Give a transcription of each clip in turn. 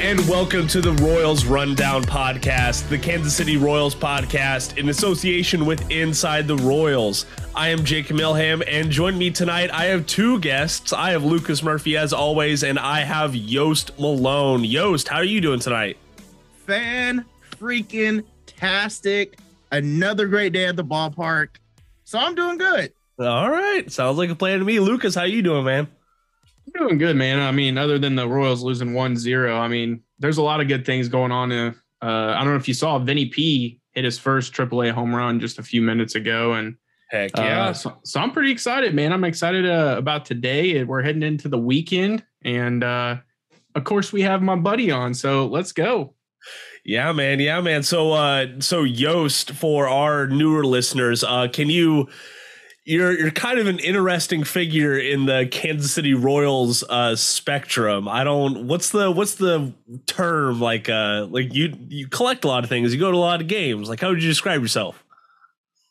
and welcome to the Royals Rundown Podcast, the Kansas City Royals podcast in association with Inside the Royals. I am Jake Milham, and join me tonight. I have two guests. I have Lucas Murphy, as always, and I have Yost Malone. Yost, how are you doing tonight? Fan freaking tastic. Another great day at the ballpark. So I'm doing good. All right. Sounds like a plan to me. Lucas, how you doing, man? Doing good, man. I mean, other than the Royals losing 1-0, I mean, there's a lot of good things going on. Uh, I don't know if you saw Vinny P hit his first AAA home run just a few minutes ago, and heck yeah. Uh, so, so, I'm pretty excited, man. I'm excited uh, about today. We're heading into the weekend, and uh, of course, we have my buddy on. So let's go. Yeah, man. Yeah, man. So, uh, so Yost, for our newer listeners, uh, can you? You're you're kind of an interesting figure in the Kansas City Royals uh, spectrum. I don't what's the what's the term like uh like you you collect a lot of things, you go to a lot of games. Like how would you describe yourself?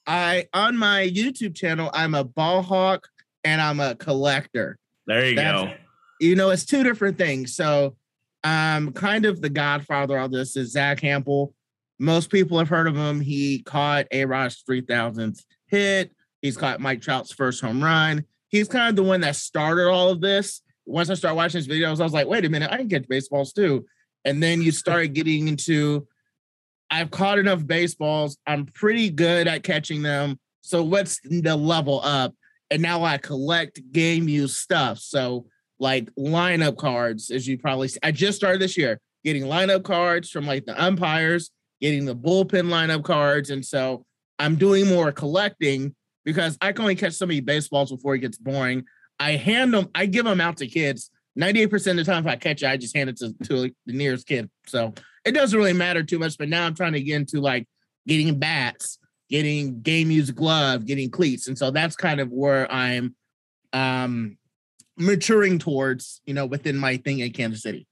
I on my YouTube channel, I'm a ball hawk and I'm a collector. There you That's, go. You know, it's two different things. So um kind of the godfather of this is Zack Hample. Most people have heard of him. He caught A Rod's 3000th hit He's caught Mike Trout's first home run. He's kind of the one that started all of this. Once I started watching his videos, I was like, wait a minute, I can catch baseballs too. And then you start getting into, I've caught enough baseballs. I'm pretty good at catching them. So what's the level up? And now I collect game use stuff. So like lineup cards, as you probably see. I just started this year getting lineup cards from like the umpires, getting the bullpen lineup cards. And so I'm doing more collecting because I can only catch so many baseballs before it gets boring. I hand them, I give them out to kids. 98% of the time, if I catch it, I just hand it to, to the nearest kid. So it doesn't really matter too much. But now I'm trying to get into like getting bats, getting game used glove, getting cleats. And so that's kind of where I'm um maturing towards, you know, within my thing in Kansas City.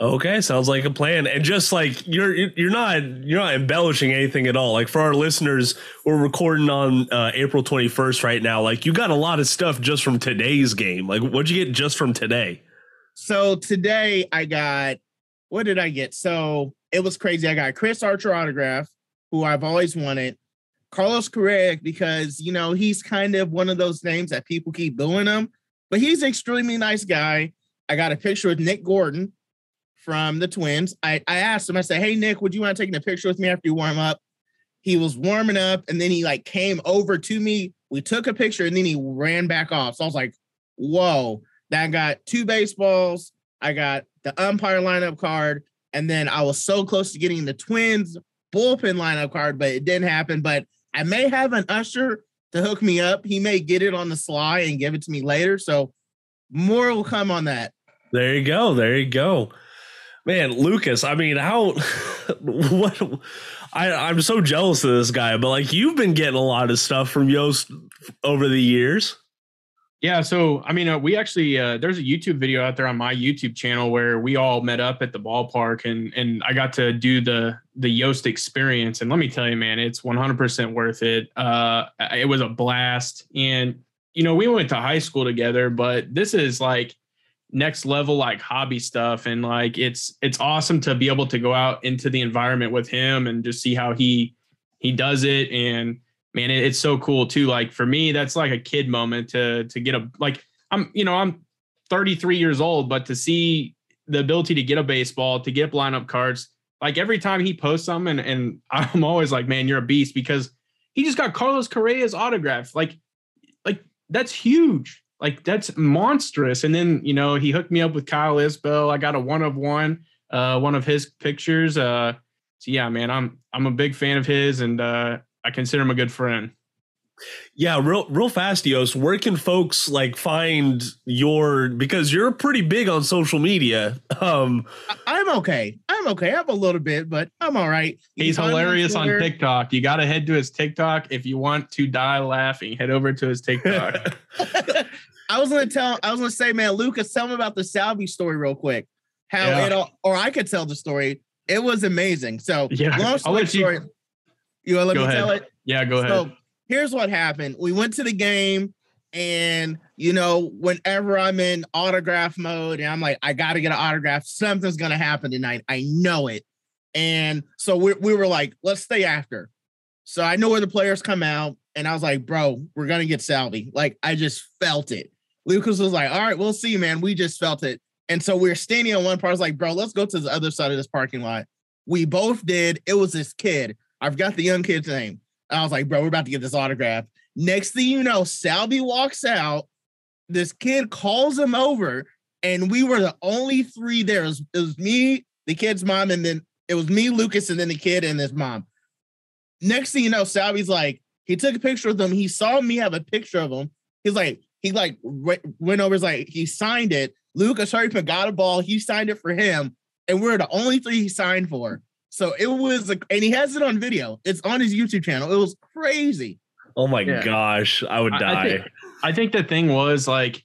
Okay, sounds like a plan. And just like you're you're not you're not embellishing anything at all. Like for our listeners, we're recording on uh, April 21st right now. Like you got a lot of stuff just from today's game. Like what'd you get just from today? So today I got what did I get? So it was crazy. I got Chris Archer autograph, who I've always wanted. Carlos Correa, because you know he's kind of one of those names that people keep booing him, but he's an extremely nice guy. I got a picture with Nick Gordon, from the Twins. I, I asked him, I said, Hey, Nick, would you want to take a picture with me after you warm up? He was warming up and then he like came over to me. We took a picture and then he ran back off. So I was like, Whoa, that got two baseballs. I got the umpire lineup card. And then I was so close to getting the Twins bullpen lineup card, but it didn't happen. But I may have an usher to hook me up. He may get it on the sly and give it to me later. So more will come on that. There you go. There you go. Man, Lucas, I mean, how what I, I'm so jealous of this guy, but like you've been getting a lot of stuff from Yost over the years. Yeah, so I mean, uh, we actually uh, there's a YouTube video out there on my YouTube channel where we all met up at the ballpark, and and I got to do the the Yost experience, and let me tell you, man, it's 100% worth it. Uh, it was a blast, and you know, we went to high school together, but this is like next level like hobby stuff. And like it's it's awesome to be able to go out into the environment with him and just see how he he does it. And man it, it's so cool too. Like for me that's like a kid moment to to get a like i'm you know i'm 33 years old but to see the ability to get a baseball to get lineup cards like every time he posts something and and i'm always like man you're a beast because he just got carlos correa's autograph. Like like that's huge like that's monstrous. And then, you know, he hooked me up with Kyle Isbel. I got a one of one, uh, one of his pictures. Uh, so yeah, man, I'm I'm a big fan of his and uh I consider him a good friend. Yeah, real real fast, Yost. Where can folks like find your because you're pretty big on social media. Um I'm okay. I'm okay. I'm a little bit, but I'm all right. You He's hilarious on TikTok. You gotta head to his TikTok if you want to die laughing. Head over to his TikTok. I was gonna tell. I was gonna say, man, Lucas, tell me about the Salvy story real quick. How yeah. it all, or I could tell the story. It was amazing. So yeah, long story you, you want to let me ahead. tell it? Yeah, go ahead. So here's what happened. We went to the game, and you know, whenever I'm in autograph mode and I'm like, I got to get an autograph, something's going to happen tonight. I know it. And so we, we were like, let's stay after. So I know where the players come out. And I was like, bro, we're going to get Salvy. Like, I just felt it. Lucas was like, all right, we'll see, man. We just felt it. And so we are standing on one part. I was like, bro, let's go to the other side of this parking lot. We both did. It was this kid. I forgot the young kid's name. I was like, bro, we're about to get this autograph. Next thing you know, Salvy walks out. This kid calls him over, and we were the only three there. It was, it was me, the kid's mom, and then it was me, Lucas, and then the kid and his mom. Next thing you know, Salvy's like, he took a picture of them. He saw me have a picture of him. He's like, he like went over, like he signed it. Lucas Hartman got a ball. He signed it for him, and we're the only three he signed for. So it was, like, and he has it on video. It's on his YouTube channel. It was crazy. Oh my yeah. gosh, I would die. I, I, think, I think the thing was like,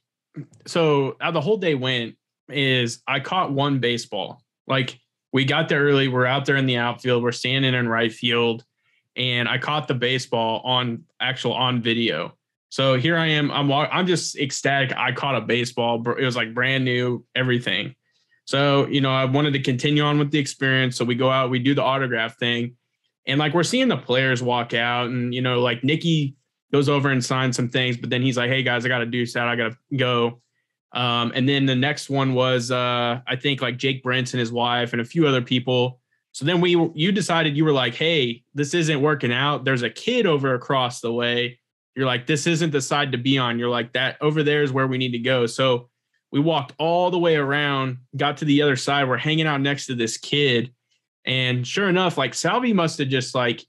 so how the whole day went is I caught one baseball. Like we got there early. We're out there in the outfield. We're standing in right field, and I caught the baseball on actual on video. So here I am. I'm I'm just ecstatic. I caught a baseball. It was like brand new, everything. So you know, I wanted to continue on with the experience. So we go out, we do the autograph thing, and like we're seeing the players walk out, and you know, like Nicky goes over and signs some things, but then he's like, "Hey guys, I got to do that. I got to go." Um, and then the next one was uh, I think like Jake Brentz and his wife and a few other people. So then we you decided you were like, "Hey, this isn't working out. There's a kid over across the way." You're like, "This isn't the side to be on." You're like, "That over there is where we need to go." So we walked all the way around, got to the other side. We're hanging out next to this kid and sure enough, like Salvy must have just like,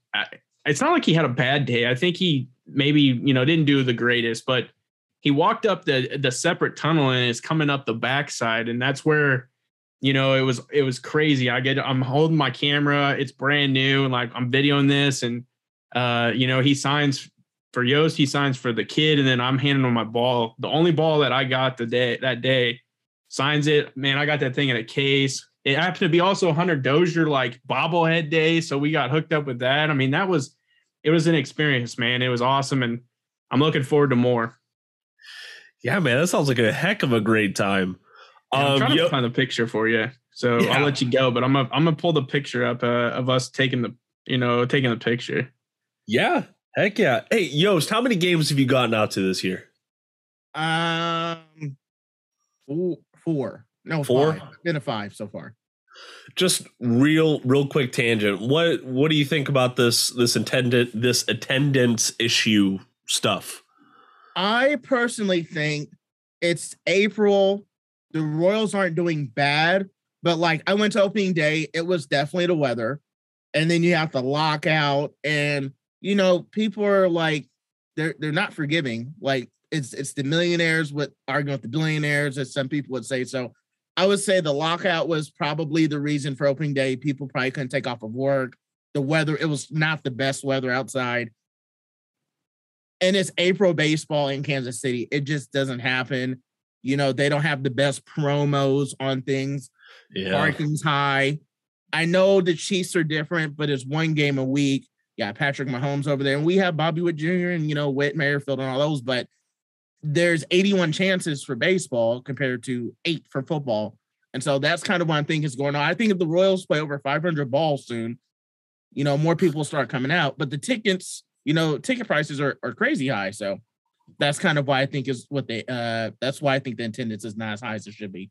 it's not like he had a bad day. I think he maybe, you know, didn't do the greatest, but he walked up the the separate tunnel and is coming up the backside. And that's where, you know, it was it was crazy. I get I'm holding my camera, it's brand new, and like I'm videoing this, and uh, you know, he signs for Yost, he signs for the kid, and then I'm handing him my ball. The only ball that I got the day that day, signs it. Man, I got that thing in a case it happened to be also Hunter Dozier like bobblehead day, so we got hooked up with that. I mean, that was it was an experience, man. It was awesome, and I'm looking forward to more. Yeah, man, that sounds like a heck of a great time. Yeah, I'm um, trying to find the picture for you, so yeah. I'll let you go. But I'm gonna, I'm gonna pull the picture up uh, of us taking the you know taking the picture. Yeah, heck yeah. Hey, Yost, how many games have you gotten out to this year? Um, four. No, four. Five. Been a five so far. Just real, real quick tangent. What What do you think about this this attendant this attendance issue stuff? I personally think it's April. The Royals aren't doing bad, but like I went to opening day, it was definitely the weather, and then you have to lock out, and you know people are like they're they're not forgiving. Like it's it's the millionaires with arguing with the billionaires, as some people would say. So I would say the lockout was probably the reason for opening day. People probably couldn't take off of work. The weather, it was not the best weather outside. And it's April baseball in Kansas City. It just doesn't happen. You know, they don't have the best promos on things. Yeah. Parking's high. I know the Chiefs are different, but it's one game a week. Yeah, Patrick Mahomes over there. And we have Bobby Witt Jr. and, you know, Whit Merrifield and all those, but there's 81 chances for baseball compared to eight for football. And so that's kind of what I think is going on. I think if the Royals play over 500 balls soon, you know, more people start coming out. But the tickets, you know, ticket prices are, are crazy high. So that's kind of why I think is what they, uh, that's why I think the attendance is not as high as it should be.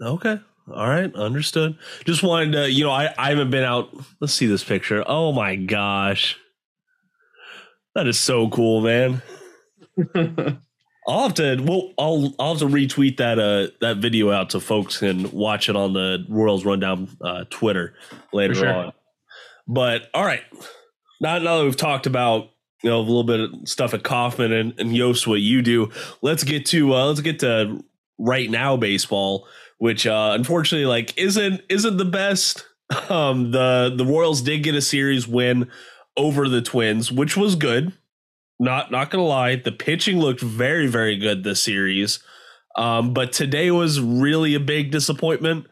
Okay. All right. Understood. Just wanted to, you know, I, I haven't been out. Let's see this picture. Oh my gosh. That is so cool, man. I'll have to well I'll I'll have to retweet that uh that video out so folks can watch it on the Royals Rundown uh, Twitter later sure. on. But all right. Now, now that we've talked about you know a little bit of stuff at Kauffman and, and Yost what you do, let's get to uh let's get to right now baseball, which uh unfortunately like isn't isn't the best. Um the the Royals did get a series win over the Twins, which was good. Not not gonna lie, the pitching looked very very good this series, um, but today was really a big disappointment.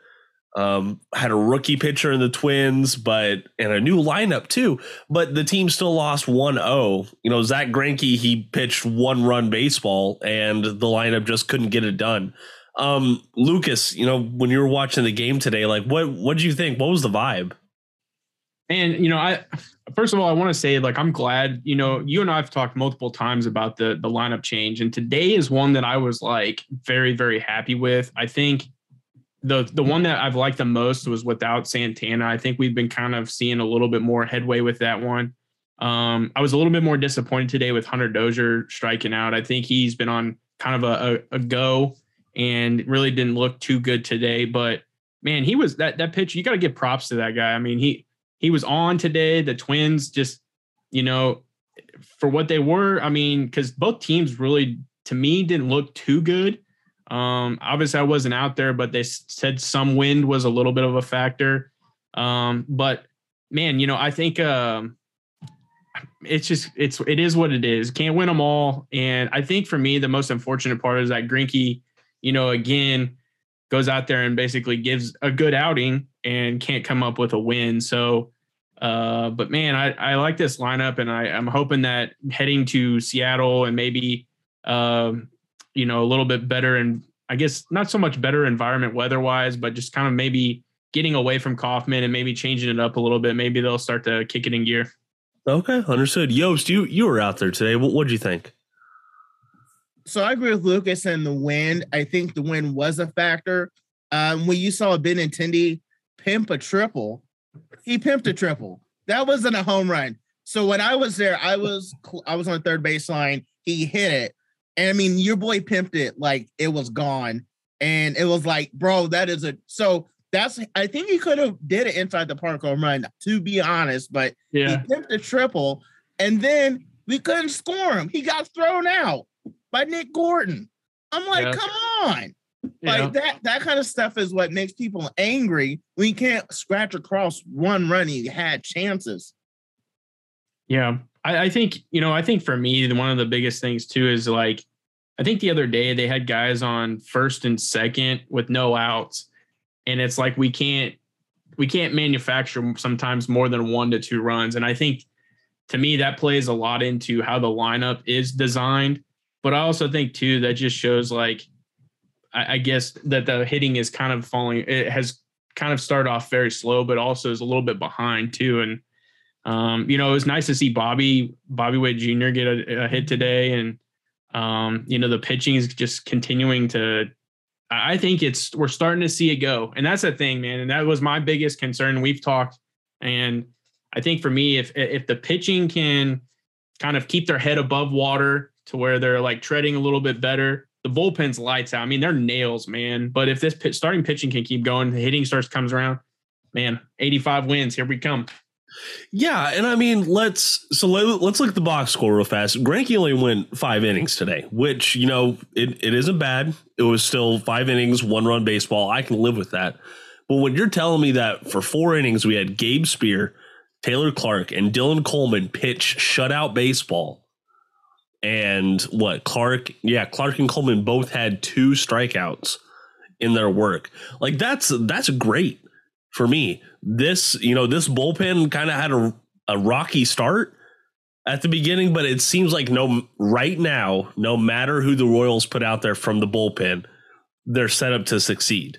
Um, had a rookie pitcher in the Twins, but and a new lineup too. But the team still lost 1-0. You know, Zack Greinke, he pitched one run baseball and the lineup just couldn't get it done. Um, Lucas, you know, when you were watching the game today, like what what did you think? What was the vibe? And you know, I first of all, I want to say like I'm glad. You know, you and I have talked multiple times about the the lineup change, and today is one that I was like very very happy with. I think the the one that I've liked the most was without Santana. I think we've been kind of seeing a little bit more headway with that one. Um, I was a little bit more disappointed today with Hunter Dozier striking out. I think he's been on kind of a, a, a go and really didn't look too good today. But man, he was that that pitch. You got to give props to that guy. I mean, he he was on today. The Twins just, you know, for what they were. I mean, because both teams really, to me, didn't look too good. Um, obviously, I wasn't out there, but they said some wind was a little bit of a factor. Um, but man, you know, I think um, it's just it's it is what it is. Can't win them all, and I think for me, the most unfortunate part is that Greinke, you know, again goes out there and basically gives a good outing and can't come up with a win. So, uh, but man, I, I like this lineup, and I, I'm hoping that heading to Seattle and maybe, um, you know, a little bit better and I guess not so much better environment weather wise, but just kind of maybe getting away from Kauffman and maybe changing it up a little bit. Maybe they'll start to kick it in gear. Okay, understood. Yost, you you were out there today. What did you think? So I agree with Lucas and the wind. I think the wind was a factor. Um, when you saw Benintendi pimp a triple, he pimped a triple. That wasn't a home run. So when I was there, I was I was on third baseline. He hit it, and I mean, your boy pimped it like it was gone, and it was like, bro, that is a so. That's I think he could have did it inside the park home run. To be honest, but yeah. he pimped a triple, and then we couldn't score him. He got thrown out by Nick Gordon. I'm like, yeah. come on. Yeah. Like that that kind of stuff is what makes people angry when you can't scratch across one run you had chances. Yeah. I, I think, you know, I think for me, one of the biggest things too is like I think the other day they had guys on first and second with no outs. And it's like we can't we can't manufacture sometimes more than one to two runs. And I think to me that plays a lot into how the lineup is designed. But I also think too that just shows like I, I guess that the hitting is kind of falling. It has kind of started off very slow, but also is a little bit behind too. And um, you know, it was nice to see Bobby Bobby Witt Jr. get a, a hit today, and um, you know, the pitching is just continuing to. I think it's we're starting to see it go, and that's the thing, man. And that was my biggest concern. We've talked, and I think for me, if if the pitching can kind of keep their head above water to where they're like treading a little bit better, the bullpen's lights out. I mean, they're nails, man. But if this starting pitching can keep going, the hitting starts comes around, man, 85 wins. Here we come. Yeah, and I mean, let's so let, us look at the box score real fast. Greinke only went five innings today, which you know it, it isn't bad. It was still five innings, one run baseball. I can live with that. But when you're telling me that for four innings we had Gabe Speier, Taylor Clarke, and Dylan Coleman pitch shutout baseball, and what Clarke, yeah, Clarke and Coleman both had two strikeouts in their work. Like that's that's great for me. This, you know, this bullpen kind of had a, a rocky start at the beginning, but it seems like no right now, no matter who the Royals put out there from the bullpen, they're set up to succeed.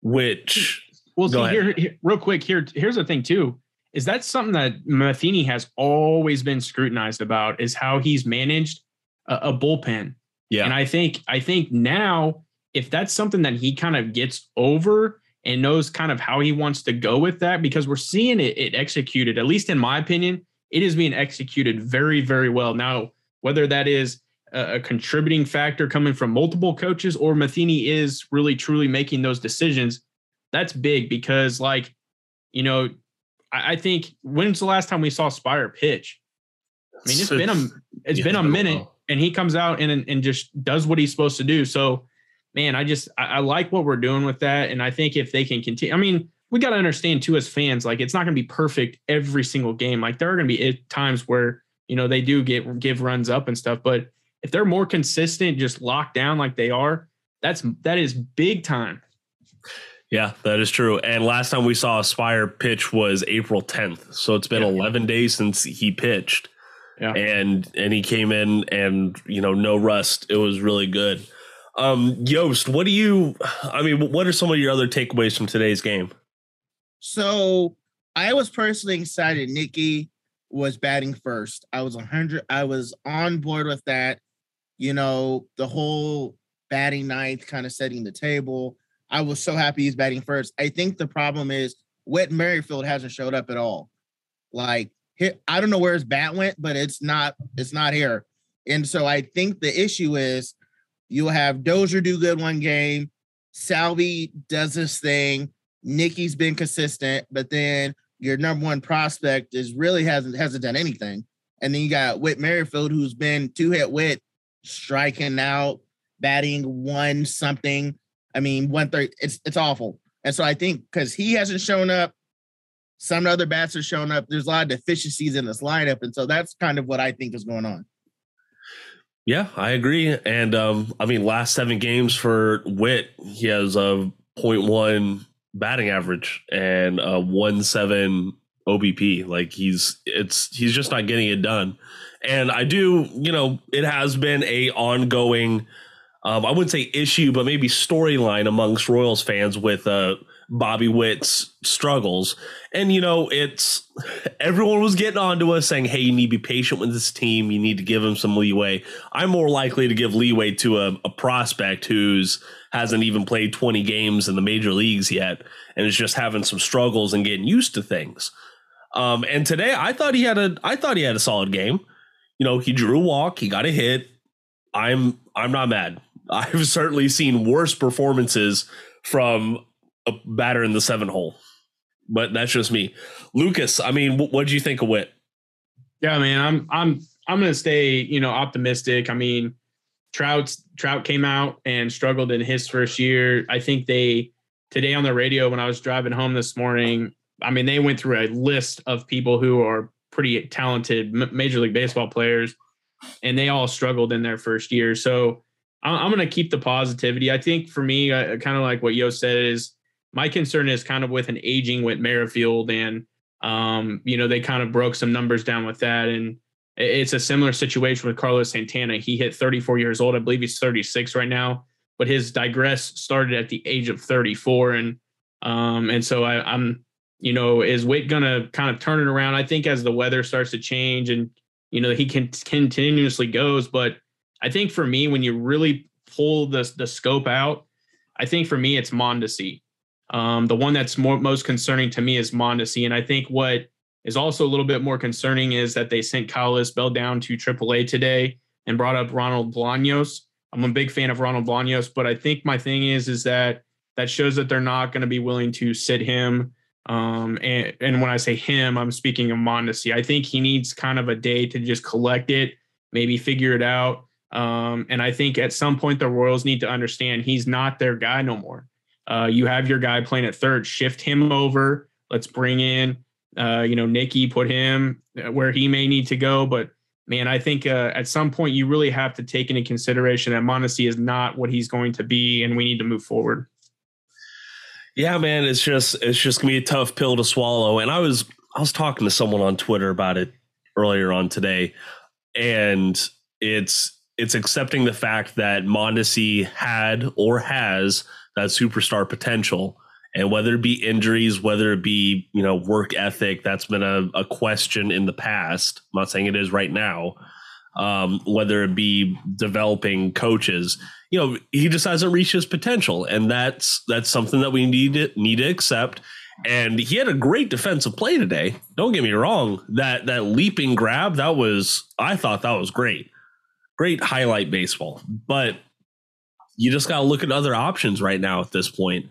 Which well, see, here, here, real quick, here, here's the thing too is that something that Matheny has always been scrutinized about is how he's managed a, a bullpen. Yeah. And I think I think now if that's something that he kind of gets over and knows kind of how he wants to go with that, because we're seeing it, it executed, at least in my opinion, it is being executed very, very well. Now, whether that is a, a contributing factor coming from multiple coaches or Matheny is really truly making those decisions, that's big because like, you know, I, think when's the last time we saw Speier pitch? I mean, it's been a it's yeah, been a minute, and he comes out and and just does what he's supposed to do. So, man, I just I, I like what we're doing with that, and I think if they can continue, I mean, we got to understand too as fans, like it's not going to be perfect every single game. Like there are going to be times where you know they do get give runs up and stuff, but if they're more consistent, just locked down like they are, that's that is big time. Yeah, that is true. And last time we saw Speier pitch was April 10th. So it's been yeah. 11 days since he pitched. Yeah. And and he came in and, you know, no rust. It was really good. Um Yost, what do you I mean, what are some of your other takeaways from today's game? So, I was personally excited Nicky was batting first. I was 100 I was on board with that. You know, the whole batting ninth kind of setting the table I was so happy he's batting first. I think the problem is Whit Merrifield hasn't showed up at all. Like I don't know where his bat went, but it's not it's not here. And so I think the issue is you'll have Dozier do good one game, Salvy does this thing, Nicky's been consistent, but then your number one prospect is really hasn't hasn't done anything. And then you got Whit Merrifield, who's been two hit Whit, striking out, batting one something. I mean, one thirty. It's it's awful. And so I think because he hasn't shown up, some other bats are showing up. There's a lot of deficiencies in this lineup, and so that's kind of what I think is going on. Yeah, I agree. And um, I mean, last seven games for Whit, he has a 0.1 batting average and a one seven OBP. Like he's it's he's just not getting it done. And I do, you know, it has been a ongoing um, I wouldn't say issue, but maybe storyline amongst Royals fans with uh, Bobby Witt's struggles. And, you know, it's everyone was getting on to us saying, hey, you need to be patient with this team. You need to give him some leeway. I'm more likely to give leeway to a, a prospect who's hasn't even played 20 games in the major leagues yet and is just having some struggles and getting used to things. Um, and today I thought he had a I thought he had a solid game. You know, he drew a walk, he got a hit. I'm I'm not mad. I've certainly seen worse performances from a batter in the seven hole, but that's just me. Lucas, I mean, what do you think of Whit? Yeah, man, I'm I'm I'm gonna stay, you know, optimistic. I mean, Trout's Trout came out and struggled in his first year. I think they today on the radio when I was driving home this morning. I mean, they went through a list of people who are pretty talented Major League Baseball players, and they all struggled in their first year. So I'm going to keep the positivity. I think for me, kind of like what Yo said is my concern is kind of with an aging Whit Merrifield, and um, you know they kind of broke some numbers down with that, and it's a similar situation with Carlos Santana. He hit 34 years old. I believe he's 36 right now, but his digress started at the age of 34, and um, and so I, I'm, you know, is Whit gonna kind of turn it around? I think as the weather starts to change, and you know he can continuously goes, but I think for me, when you really pull the the scope out, I think for me it's Mondesi. Um, the one that's more most concerning to me is Mondesi, and I think what is also a little bit more concerning is that they sent Kyle Isbel down to AAA today and brought up Ronald Bolaños. I'm a big fan of Ronald Bolaños, but I think my thing is is that that shows that they're not going to be willing to sit him. Um, and, and when I say him, I'm speaking of Mondesi. I think he needs kind of a day to just collect it, maybe figure it out. Um, and I think at some point the Royals need to understand he's not their guy no more. Uh, you have your guy playing at third, shift him over. Let's bring in, uh, you know, Nicky, put him where he may need to go. But man, I think uh, at some point you really have to take into consideration that Mondesi is not what he's going to be, and we need to move forward. Yeah, man, it's just it's just gonna be a tough pill to swallow. And I was I was talking to someone on Twitter about it earlier on today, and it's it's accepting the fact that Mondesi had or has that superstar potential. And whether it be injuries, whether it be, you know, work ethic, that's been a, a question in the past. I'm not saying it is right now. Um, whether it be developing coaches, you know, he just hasn't reached his potential. And that's that's something that we need to need to accept. And he had a great defensive play today. Don't get me wrong. That that leaping grab, that was I thought that was great great highlight baseball, but you just got to look at other options right now at this point.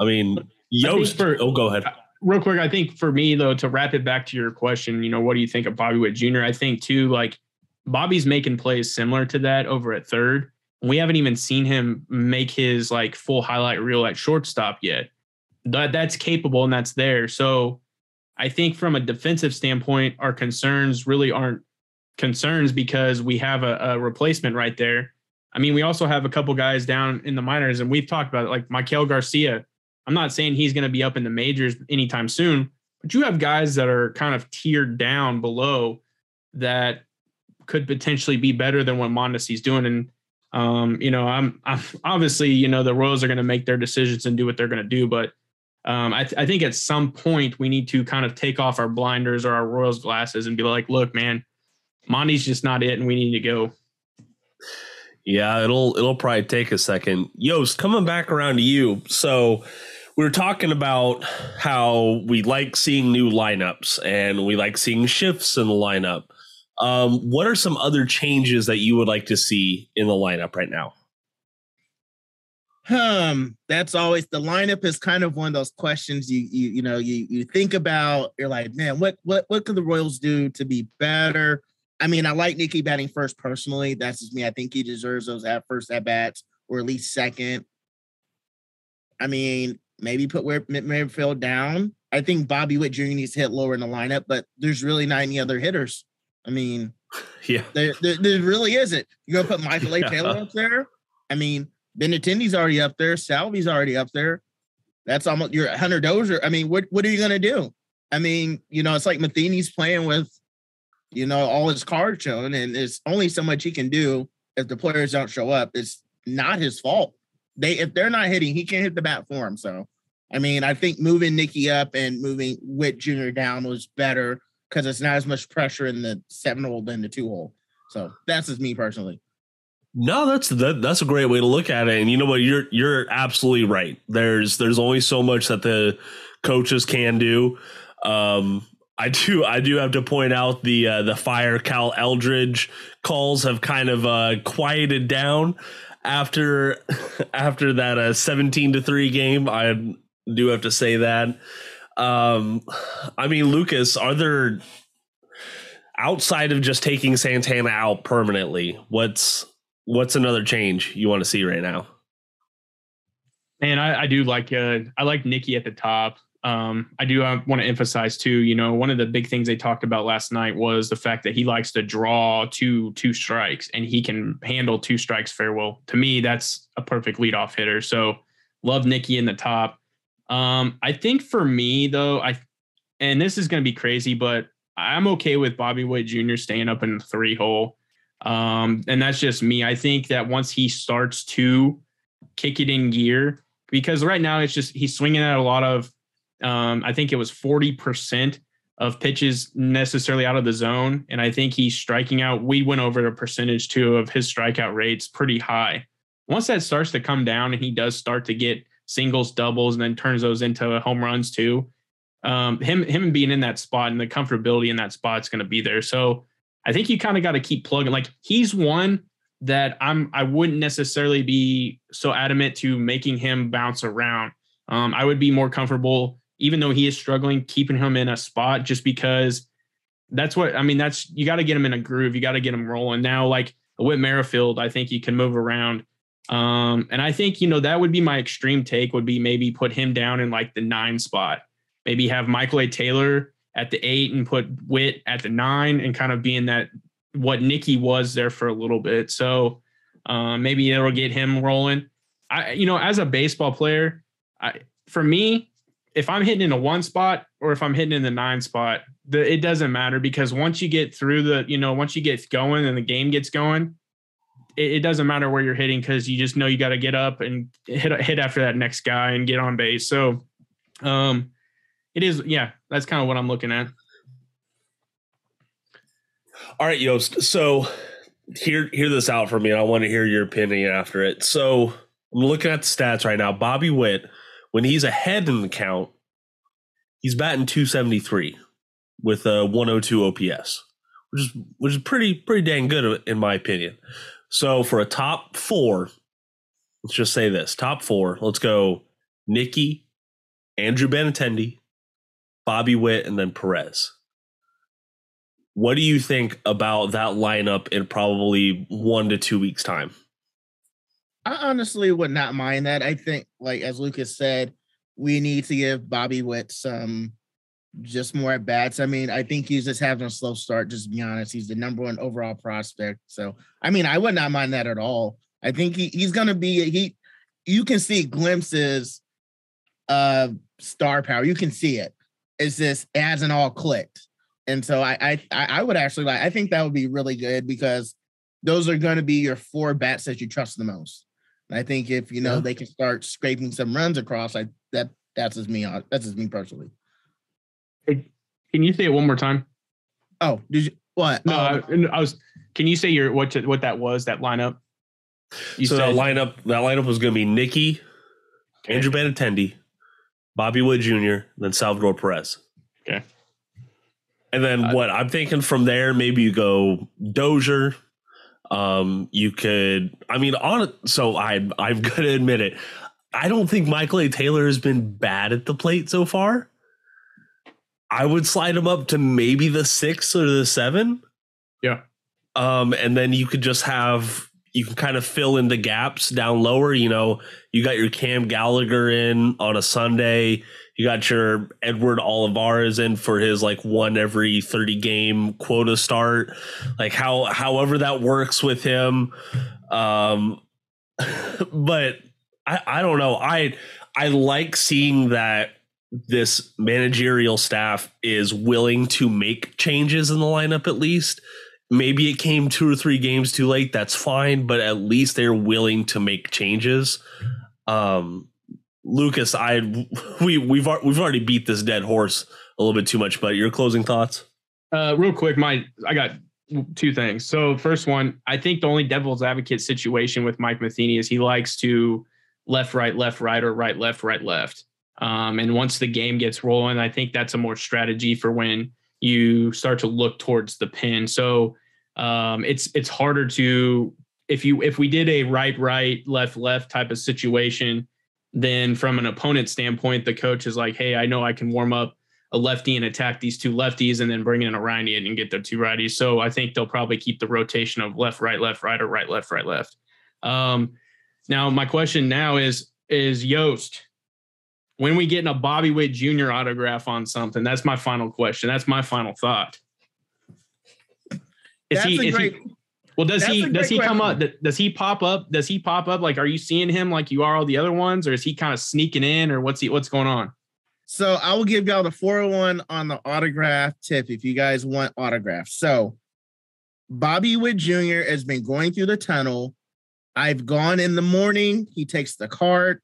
I mean, Yost. For, oh, go ahead. Real quick, I think for me though, to wrap it back to your question, you know, what do you think of Bobby Witt Jr.? I think too, like Bobby's making plays similar to that over at third. We haven't even seen him make his like full highlight reel at shortstop yet. That that's capable and that's there. So I think from a defensive standpoint, our concerns really aren't concerns because we have a, a, replacement right there. I mean, we also have a couple guys down in the minors, and we've talked about it, like Maikel Garcia. I'm not saying he's going to be up in the majors anytime soon, but you have guys that are kind of tiered down below that could potentially be better than what Mondesi's doing. And um, you know, I'm, I'm obviously, you know, the Royals are going to make their decisions and do what they're going to do, but um, I, th- I, think at some point we need to kind of take off our blinders or our Royals glasses and be like, look, man, Monty's just not it, and we need to go. Yeah, it'll it'll probably take a second. Yost, coming back around to you. So we were talking about how we like seeing new lineups and we like seeing shifts in the lineup. Um, what are some other changes that you would like to see in the lineup right now? Um, that's always the lineup is kind of one of those questions you you you know you you think about. You're like, man, what what what could the Royals do to be better? I mean, I like Nicky batting first personally. That's just me. I think he deserves those at first at bats or at least second. I mean, maybe put Merrifield down. I think Bobby Witt Jr. needs to hit lower in the lineup, but there's really not any other hitters. I mean, yeah, there, there, there really isn't. You're gonna put Michael A. Taylor up there. I mean, Benintendi's already up there. Salvy's already up there. That's almost your Hunter Dozier. I mean, what what are you gonna do? I mean, you know, it's like Matheny's playing with, you know, all his cards shown, and there's only so much he can do if the players don't show up. It's not his fault they if they're not hitting, he can't hit the bat for him. So, I mean, I think moving Nicky up and moving Witt Jr. down was better because it's not as much pressure in the seven hole than the two hole. So that's just me personally. No, that's that, that's a great way to look at it. And you know what, you're you're absolutely right. There's there's only so much that the coaches can do. Um, I do I do have to point out the uh, the fire Cal Eldred calls have kind of uh, quieted down after after that uh, 17 to 3 game. I do have to say that. Um, I mean, Lucas, are there outside of just taking Santana out permanently? What's what's another change you want to see right now? Man, I, I do like uh, I like Nicky at the top. Um, I do uh, want to emphasize too, you know, one of the big things they talked about last night was the fact that he likes to draw two two strikes and he can handle two strikes fair well. To me, that's a perfect leadoff hitter. So love Nicky in the top. Um, I think for me though, I and this is going to be crazy, but I'm okay with Bobby Witt Jr. staying up in the three hole. Um, and that's just me. I think that once he starts to kick it in gear, because right now it's just he's swinging at a lot of um, I think it was 40% of pitches necessarily out of the zone. And I think he's striking out. We went over a percentage too of his strikeout rates pretty high. Once that starts to come down and he does start to get singles, doubles, and then turns those into home runs too, um, him him being in that spot and the comfortability in that spot is going to be there. So I think you kind of got to keep plugging. Like he's one that I'm I wouldn't necessarily be so adamant to making him bounce around. Um, I would be more comfortable even though he is struggling, keeping him in a spot just because that's what I mean. That's you got to get him in a groove. You got to get him rolling. Now, like Whit Merrifield, I think you can move around. Um, and I think, you know, that would be my extreme take would be maybe put him down in like the nine spot. Maybe have Michael A. Taylor at the eight and put Witt at the nine and kind of being that what Nicky was there for a little bit. So um, maybe it'll get him rolling. I, you know, as a baseball player, I, for me, if I'm hitting in a one spot or if I'm hitting in the nine spot, the, it doesn't matter because once you get through the, you know, once you get going and the game gets going, it, it doesn't matter where you're hitting because you just know you got to get up and hit hit after that next guy and get on base. So, um, it is, yeah, that's kind of what I'm looking at. All right, Yost. So hear hear this out for me. and I want to hear your opinion after it. So I'm looking at the stats right now. Bobby Witt when he's ahead in the count, he's batting 273 with a 102 OPS, which is which is pretty pretty dang good uh, in my opinion. So for a top four, let's just say this top four. Let's go Nicky, Andrew Benintendi, Bobby Witt, and then Perez. What do you think about that lineup in probably one to two weeks' time? I honestly would not mind that. I think, like as Lucas said, we need to give Bobby Witt some just more at bats. I mean, I think he's just having a slow start. Just to be honest, he's the number one overall prospect. So, I mean, I would not mind that at all. I think he, he's going to be he. You can see glimpses of star power. You can see it. It's just it hasn't all clicked. And so I I I would actually like I think that would be really good because those are going to be your four bats that you trust the most. And I think if you know yeah. they can start scraping some runs across, I that that's just me. That's just me personally. Hey, can you say it one more time? Oh, did you what? No, I, I was. Can you say your what to, what that was that lineup? You so said, that lineup that lineup was going to be Nicky, okay. Andrew Benintendi, Bobby Witt Jr., then Salvador Perez. Okay. And then uh, what I'm thinking from there, maybe you go Dozier. Um, you could, I mean, on so I I'm gonna admit it. I don't think Michael A. Taylor has been bad at the plate so far. I would slide him up to maybe the six or the seven. Yeah. Um, and then you could just have you can kind of fill in the gaps down lower. You know, you got your Cam Gallagher in on a Sunday. You got your Edward Olivares in for his like one every 30 game quota start. Like how however that works with him. Um but I, I don't know. I I like seeing that this managerial staff is willing to make changes in the lineup at least. Maybe it came two or three games too late. That's fine, but at least they're willing to make changes. Um, Lucas, I we we've we've already beat this dead horse a little bit too much, but your closing thoughts? Uh, real quick, my I got two things. So first one, I think the only devil's advocate situation with Mike Matheny is he likes to left, right, left, right, or right, left, right, left. Um, and once the game gets rolling, I think that's a more strategy for when you start to look towards the pin. So um, it's it's harder to if you if we did a right right left left type of situation, then from an opponent standpoint, the coach is like, hey, I know I can warm up a lefty and attack these two lefties, and then bring in a righty and get their two righties. So I think they'll probably keep the rotation of left right left right or right left right left. Um, now my question now is is Yost when we getting a Bobby Witt Jr. autograph on something? That's my final question. That's my final thought. Is That's he, is great, he well does he does he question. come up does he pop up does he pop up like are you seeing him like you are all the other ones or is he kind of sneaking in or what's he what's going on? So I will give y'all the 401 on the autograph tip if you guys want autographs. So Bobby Witt Jr. has been going through the tunnel. I've gone in the morning. He takes the card.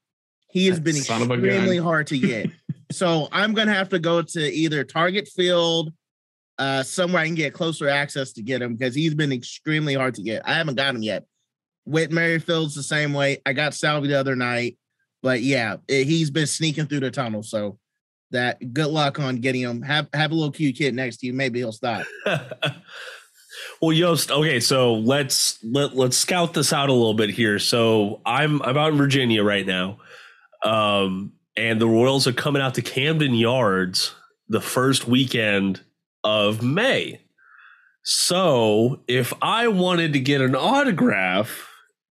He has that been extremely hard to get. so I'm gonna have to go to either Target Field, uh, somewhere I can get closer access to get him because he's been extremely hard to get. I haven't got him yet. Whit Merrifield's the same way. I got Salvy the other night, but yeah, it, he's been sneaking through the tunnel. So that good luck on getting him. Have have a little cute kid next to you. Maybe he'll stop. Well, Yost, okay, so let's let let's scout this out a little bit here. So I'm I'm out in Virginia right now, um, and the Royals are coming out to Camden Yards the first weekend of May. So if I wanted to get an autograph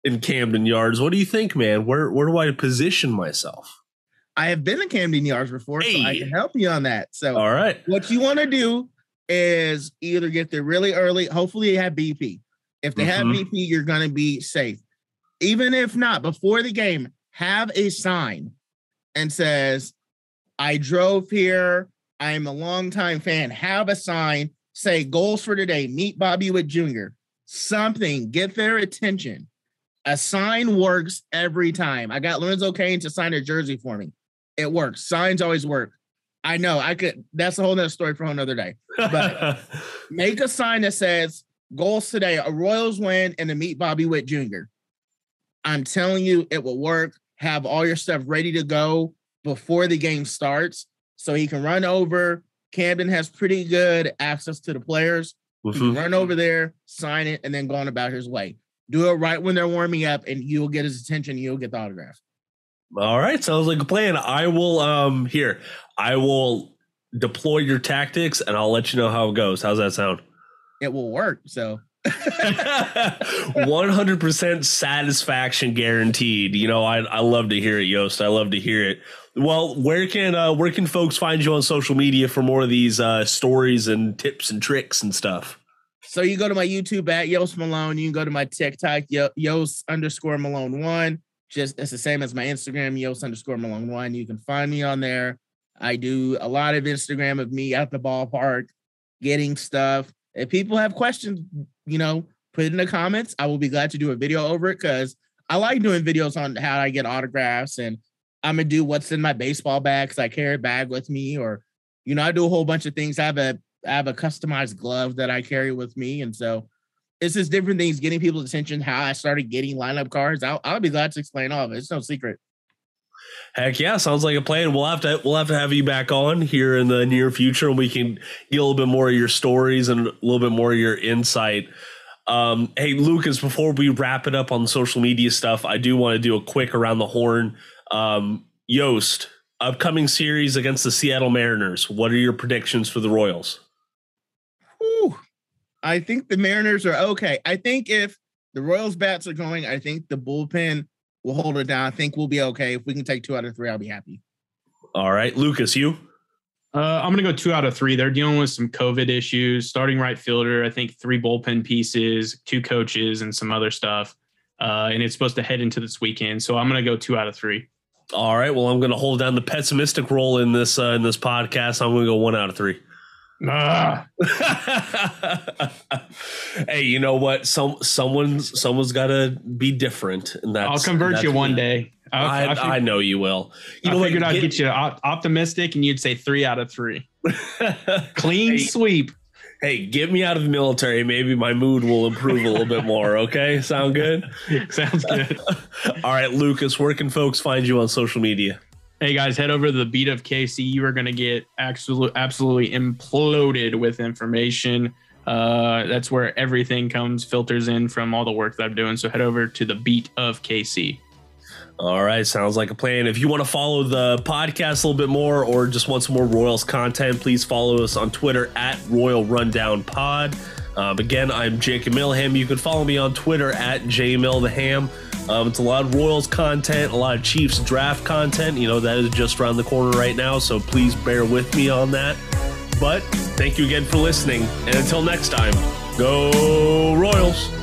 in Camden Yards, what do you think, man? Where where do I position myself? I have been in Camden Yards before, hey. so I can help you on that. So, all right, what you want to do is either get there really early. Hopefully, they have BP. If they mm-hmm. have BP, you're going to be safe. Even if not, before the game, have a sign and says, I drove here. I'm a longtime fan. Have a sign, say goals for today, meet Bobby Witt Jr. Something, get their attention. A sign works every time. I got Lorenzo Cain to sign a jersey for me. It works. Signs always work. I know I could. That's a whole nother story for another day. But make a sign that says goals today, a Royals win, and to meet Bobby Witt Jr. I'm telling you, it will work. Have all your stuff ready to go before the game starts, so he can run over. Camden has pretty good access to the players. Mm-hmm. run over there, sign it, and then go on about his way. Do it right when they're warming up, and you'll get his attention. You'll get the autograph. All right, sounds like a plan. I will um here. I will deploy your tactics and I'll let you know how it goes. How's that sound? It will work. So 100% satisfaction guaranteed. You know, I I love to hear it, Yost. I love to hear it. Well, where can uh, where can folks find you on social media for more of these uh, stories and tips and tricks and stuff? So you go to my YouTube at Yost Malone. You can go to my TikTok Yost underscore Malone one. just it's the same as my Instagram, Yost underscore Malone one. You can find me on there. I do a lot of Instagram of me at the ballpark getting stuff. If people have questions, you know, put it in the comments. I will be glad to do a video over it because I like doing videos on how I get autographs and I'm gonna do what's in my baseball bag because I carry a bag with me, or you know, I do a whole bunch of things. I have a I have a customized glove that I carry with me, and so it's just different things getting people's attention. How I started getting lineup cards. I'll I'll be glad to explain all of it. It's no secret. Heck yeah, sounds like a plan. We'll have to we'll have to have you back on here in the near future, and we can get a little bit more of your stories and a little bit more of your insight. Um, hey, Lucas, before we wrap it up on social media stuff, I do want to do a quick around the horn. Um, Yost, upcoming series against the Seattle Mariners. What are your predictions for the Royals? Whew. I think the Mariners are okay. I think if the Royals bats are going, I think the bullpen will hold it down. I think we'll be okay. If we can take two out of three, I'll be happy. All right, Lucas, you? Uh, I'm going to go two out of three. They're dealing with some COVID issues. Starting right fielder, I think three bullpen pieces, two coaches, and some other stuff. Uh, and it's supposed to head into this weekend. So I'm going to go two out of three. All right. Well, I'm going to hold down the pessimistic role in this uh, in this podcast. I'm going to go one out of three. Ah. hey, you know what? Some someone's someone's got to be different, and that I'll convert you one day. I, I, I, know you will. You I know figured what? I'd get, get you optimistic, and you'd say three out of three. Clean hey, sweep. Hey, get me out of the military. Maybe my mood will improve a little bit more. Okay, sound good? Sounds good. All right, Lucas. Where can folks find you on social media? Hey guys, head over to the beat of KC. You are going to get absolutely absolutely imploded with information. Uh, that's where everything comes filters in from all the work that I'm doing. So head over to the beat of KC. All right, sounds like a plan. If you want to follow the podcast a little bit more or just want some more Royals content, please follow us on Twitter at Royal Rundown Pod. Um, again, I'm Jacob Milham. You can follow me on Twitter at jmiltheham. Um, it's a lot of Royals content, a lot of Chiefs draft content. You know, that is just around the corner right now, so please bear with me on that. But thank you again for listening, and until next time, go Royals!